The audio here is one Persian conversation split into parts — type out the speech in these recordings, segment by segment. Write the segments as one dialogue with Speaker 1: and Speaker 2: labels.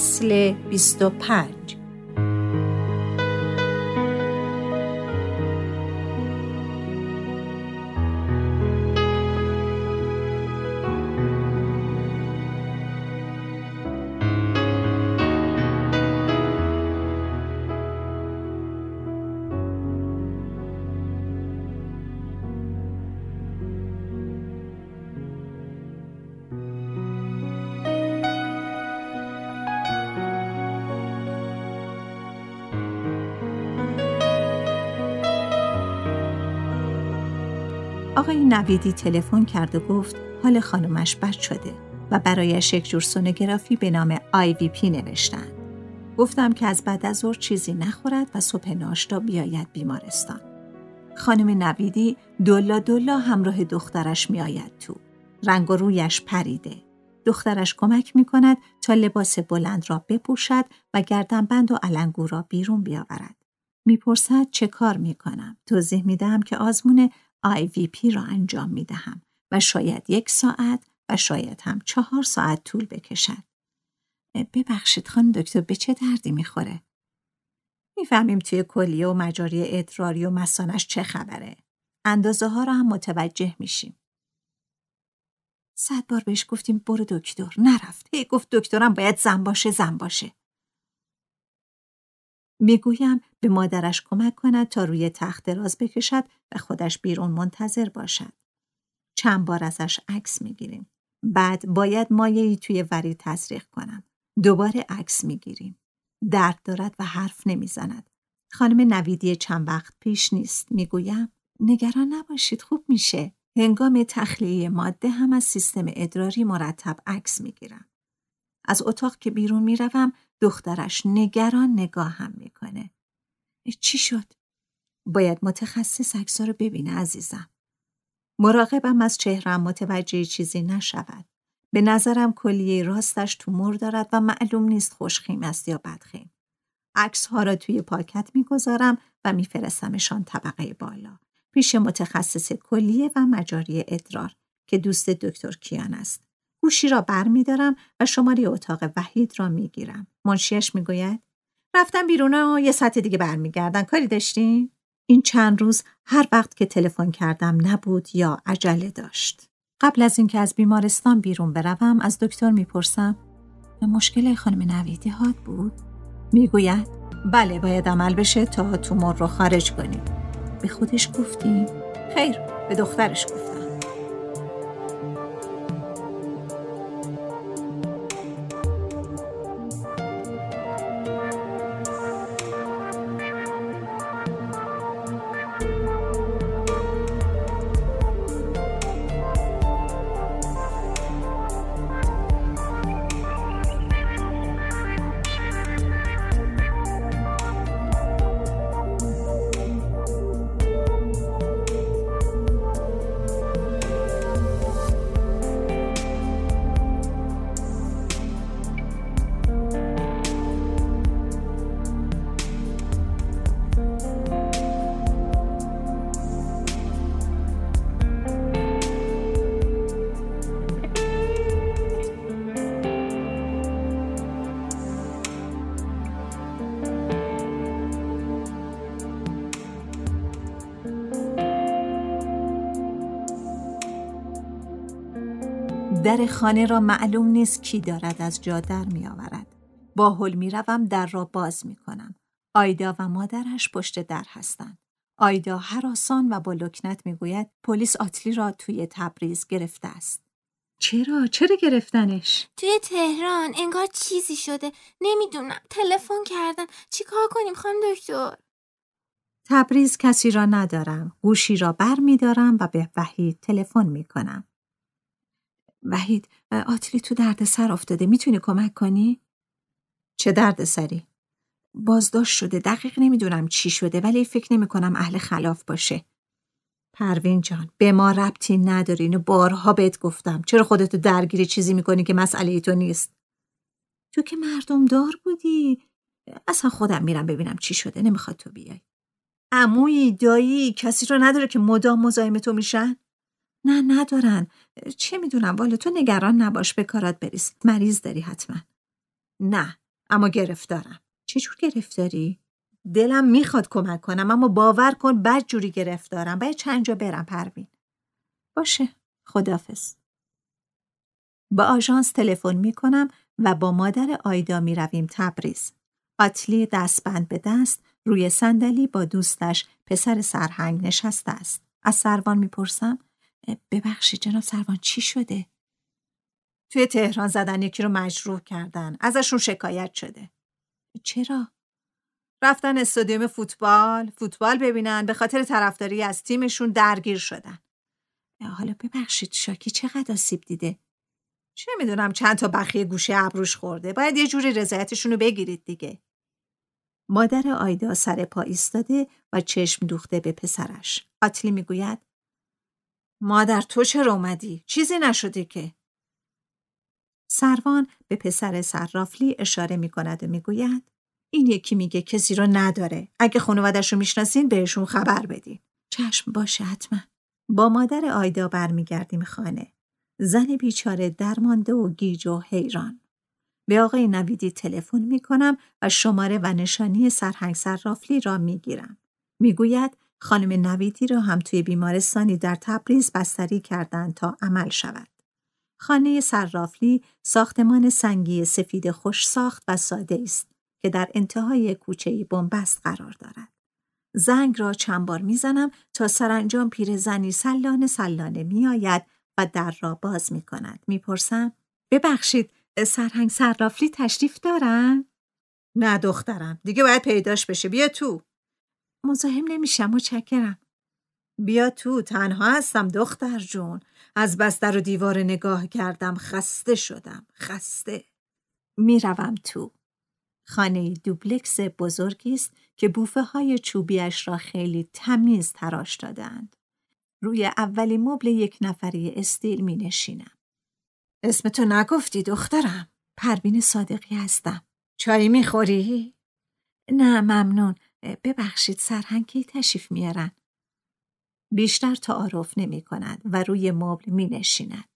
Speaker 1: فصل 25 آقای نویدی تلفن کرد و گفت حال خانمش بد شده و برایش یک جور سونوگرافی به نام پی نوشتن. گفتم که از بعد از ظهر چیزی نخورد و صبح ناشتا بیاید بیمارستان. خانم نویدی دلا دلا همراه دخترش میآید تو. رنگ و رویش پریده. دخترش کمک می کند تا لباس بلند را بپوشد و گردنبند و علنگو را بیرون بیاورد. می‌پرسد چه کار می کنم. توضیح می دهم که آزمون IVP را انجام می دهم و شاید یک ساعت و شاید هم چهار ساعت طول بکشد. ببخشید خان دکتر به چه دردی می‌خوره؟ می‌فهمیم توی کلیه و مجاری ادراری و مسانش چه خبره. اندازه ها را هم متوجه میشیم. صد بار بهش گفتیم برو دکتر نرفت. هی گفت دکترم باید زن باشه زن باشه. می‌گویم به مادرش کمک کند تا روی تخت دراز بکشد و خودش بیرون منتظر باشد. چند بار ازش عکس می‌گیریم. بعد باید مایعی توی وری تزریق کنم. دوباره عکس می‌گیریم. درد دارد و حرف نمی‌زند. خانم نویدی چند وقت پیش نیست. می‌گویم نگران نباشید خوب میشه. هنگام تخلیه ماده هم از سیستم ادراری مرتب عکس می‌گیرم. از اتاق که بیرون می‌روم دخترش نگران نگاه هم می‌کنه. چی شد؟ باید متخصص عکسا رو ببینه عزیزم. مراقبم از چهرم متوجه چیزی نشود. به نظرم کلیه راستش تومور دارد و معلوم نیست خوشخیم است یا بدخیم. عکس ها را توی پاکت می‌گذارم و میفرستمشان طبقه بالا. پیش متخصص کلیه و مجاری ادرار که دوست دکتر کیان است. گوشی را بر می دارم و شماره اتاق وحید را می گیرم. منشیش می گوید رفتم بیرون و یه ساعت دیگه برمیگردن کاری داشتیم؟ این چند روز هر وقت که تلفن کردم نبود یا عجله داشت. قبل از اینکه از بیمارستان بیرون بروم از دکتر می‌پرسم مشکل خانم نویدی هات بود؟ می‌گوید بله باید عمل بشه تا تومور رو خارج کنیم. به خودش گفتیم؟ خیر به دخترش گفتم. در خانه را معلوم نیست کی دارد از جا در می آورد. با حل می روم در را باز می کنم. آیدا و مادرش پشت در هستند. آیدا هراسان و با لکنت می گوید پلیس آتلی را توی تبریز گرفته است. چرا؟ چرا گرفتنش؟
Speaker 2: توی تهران انگار چیزی شده نمی‌دونم تلفن کردن چیکار کنیم خانم دکتر
Speaker 1: تبریز کسی را ندارم گوشی را بر می دارم و به وحید تلفن می کنم وحید آتلی تو درد سر افتاده. می‌تونی کمک کنی؟ چه درد سری؟ بازداشت شده. دقیق نمی‌دونم چی شده ولی فکر نمی کنم اهل خلاف باشه. پروین جان به ما ربطی نداری. اینو بارها بهت گفتم. چرا خودتو درگیری چیزی می‌کنی که مسئله تو نیست؟ تو که مردم دار بودی. اصلا خودم میرم ببینم چی شده. نمی‌خواد تو بیای. عمویی دایی کسی رو نداره که مدام مزاحم تو میشن؟ نه ندارن. چه می‌دونم والا تو نگران نباش به کارات بریز. مریض داری حتما. نه اما گرفتارم. چجور گرفتاری؟ دلم می‌خواد کمک کنم اما باور کن بد جوری گرفتارم. باید چند جا برم پروین. باشه خدافز با آژانس تلفن می‌کنم و با مادر آیدا می‌رویم تبریز. آتلی دستبند به دست روی صندلی با دوستش پسر سرهنگ نشسته است. از سروان می‌پرسم ببخشید جناب سروان چی شده؟ توی تهران زدن یکی رو مجروح کردن. ازشون شکایت شده. چرا؟ رفتن استادیوم فوتبال. فوتبال ببینن. به خاطر طرفداری از تیمشون درگیر شدن. حالا ببخشید شاکی چقدر آسیب دیده؟ چه می‌دونم چند تا بخیه گوشه ابروش خورده. باید یه جوری رضایتشون رو بگیرید دیگه. مادر آیدا سر پا ایستاده و چشم دوخته به پسرش. آتلی می‌گوید مادر تو چرا اومدی؟ چیزی نشده که سروان به پسر صرافلی اشاره می کند و می‌گوید این یکی میگه کسی رو نداره. اگه خانوادش رو می‌شناسین بهشون خبر بدین. چشم باشه حتما. با مادر آیدا برمیگردیم خانه. زن بیچاره درمانده و گیج و حیران. به آقای نویدی تلفن می‌کنم و شماره و نشانی سرهنگ صرافلی را می‌گیرم. می‌گوید خانم نویدی را هم توی بیمارستانی در تبریز بستری کردند تا عمل شود. خانه صرافلی ساختمان سنگی سفید خوش ساخت و ساده است که در انتهای کوچه بنبست قرار دارد. زنگ را چند بار می‌زنم تا سرانجام پیرزنی سلانه سلانه میآید و در را باز می کند. می‌پرسم ببخشید سرهنگ صرافلی تشریف دارن؟ نه دخترم دیگه باید پیداش بشه بیا تو مزاحم نمیشم متشکرم بیا تو تنها هستم دختر جون از بستر و دیوار نگاه کردم خسته شدم خسته می‌روم تو خانه دوبلکس بزرگی است که بوفه های چوبیش را خیلی تمیز تراش دادند. روی اولی مبل یک نفری استیل می نشینم. اسم تو نگفتی دخترم. پروین صادقی هستم. چای می خوری؟ نه ممنون. ببخشید سرهنگی تشریف میارن. بیشتر تعارف نمی کند و روی مبل می نشیند.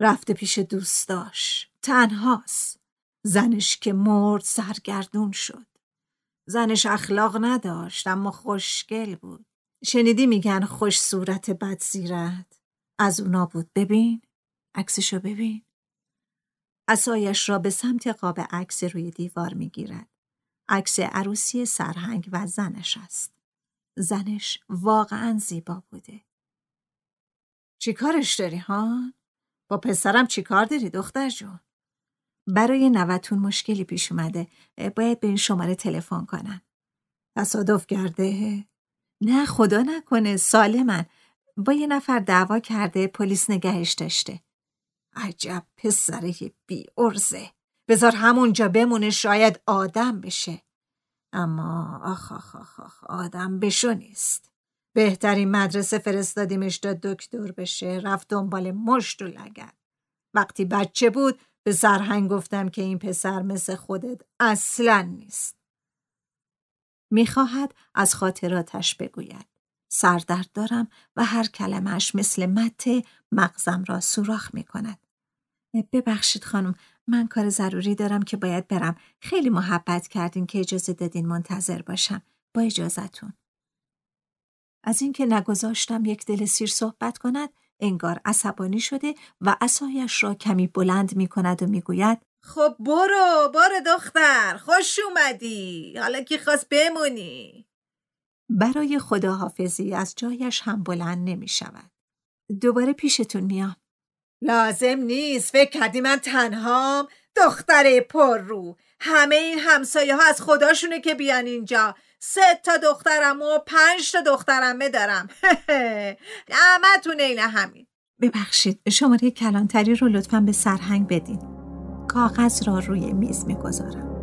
Speaker 1: رفته پیش دوستاش. تنهاست. زنش که مرد سرگردون شد. زنش اخلاق نداشت اما خوشگل بود. شنیدی میگن خوش صورت بد سیرت. از اونا بود ببین. عکسشو ببین. اسایش را به سمت قاب عکس روی دیوار می‌گیرد. عکس عروسی سرهنگ و زنش است. زنش واقعا زیبا بوده. چی کارش داری ها؟ با پسرم چی کار داری دختر جون؟ برای نوتون مشکلی پیش اومده باید به این شماره تلفن کنن تصادف کرده نه خدا نکنه سالمن با یه نفر دعوا کرده پلیس نگهش داشته عجب پسره بی ارزه بذار همونجا بمونه شاید آدم بشه اما آخ آخ آخ, آخ آدم بشو نیست بهترین مدرسه فرستادیمش تا دکتر بشه رفت دنبال مشت و لگد وقتی بچه بود به سرهنگ گفتم که این پسر مثل خودت اصلا نیست. می‌خواهد از خاطراتش بگوید. سردرد دارم و هر کلمش مثل مته مغزم را سوراخ می کند. ببخشید خانم من کار ضروری دارم که باید برم. خیلی محبت کردین که اجازه دادین منتظر باشم. با اجازتون. از اینکه نگذاشتم یک دل سیر صحبت کند انگار عصبانی شده و اسایش را کمی بلند می کند و می گوید
Speaker 3: خب برو برو دختر خوش اومدی حالا کی خواست بمونی
Speaker 1: برای خداحافظی از جایش هم بلند نمی شود دوباره پیشتون میام
Speaker 3: لازم نیست فکر کردی من تنهام. دختر پر رو همه این همسایه ها از خداشونه که بیان اینجا. سه تا دخترم و پنج تا دخترمه دارم. همه اینه همین.
Speaker 1: ببخشید شماره کلانتری رو لطفا به سرهنگ بدین. کاغذ را روی میز می‌گذارم.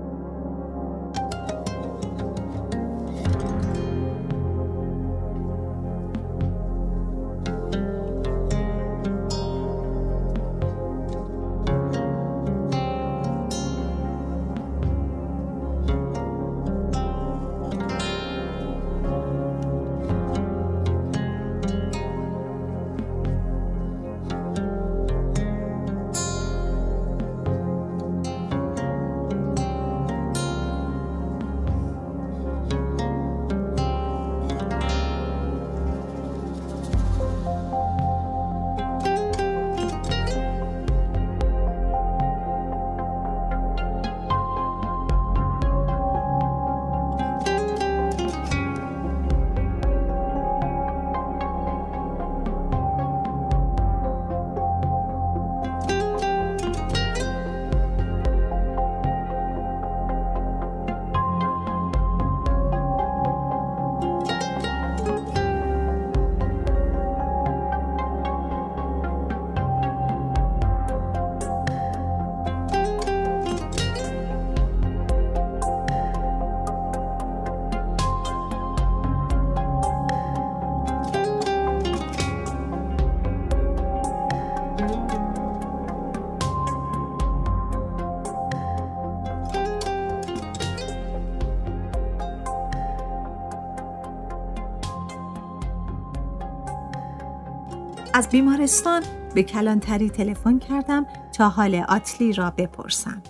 Speaker 1: از بیمارستان به کلانتری تلفن کردم تا حال آتلی را بپرسم.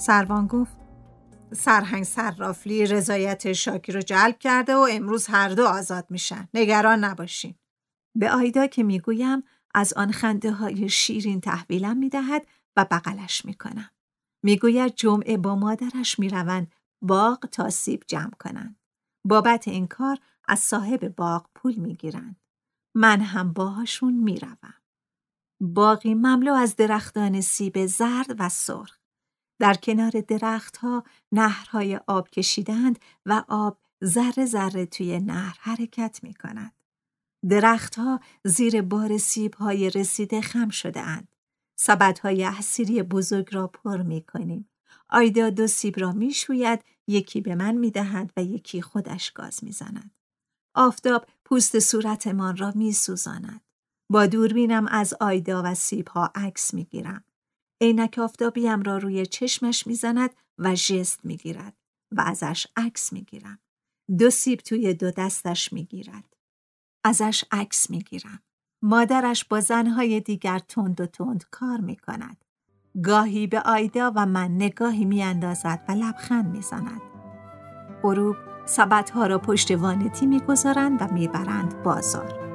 Speaker 1: سروان گفت سرهنگ سرافلی رضایت شاکی رو جلب کرده و امروز هر دو آزاد میشن. نگران نباشین. به آیدا که می‌گویم از آن خنده های شیرین تحویلم می‌دهد و بغلش می‌کنم. می‌گوید جمعه با مادرش می‌روند باغ تا سیب جمع کنند. بابت این کار از صاحب باغ پول می‌گیرند. من هم باهاشون می‌روم. باقی مملو از درختان سیب زرد و سرخ. در کنار درختها نهرهای آب کشیدند و آب ذره ذره توی نهر حرکت می کند. درختها زیر بار سیبهای رسیده خم شده اند. سبدهای احسیری بزرگ را پر می کنیم. آیدا دو سیب را می شوید، یکی به من می دهد و یکی خودش گاز می زند. آفتاب پوست صورتمان را می سوزاند. با دوربینم از آیدا و سیبها عکس می گیرم. عینک آفتابیم را روی چشمش می‌زند و ژست می‌گیرد و ازش عکس می‌گیرم. دو سیب توی دو دستش می‌گیرد. ازش عکس می‌گیرم. مادرش با زنهای دیگر تند و تند کار می کند. گاهی به آیدا و من نگاهی میاندازد و لبخند می‌زند. غروب سبدها را پشت وانتی می‌گذارند و می‌برند بازار.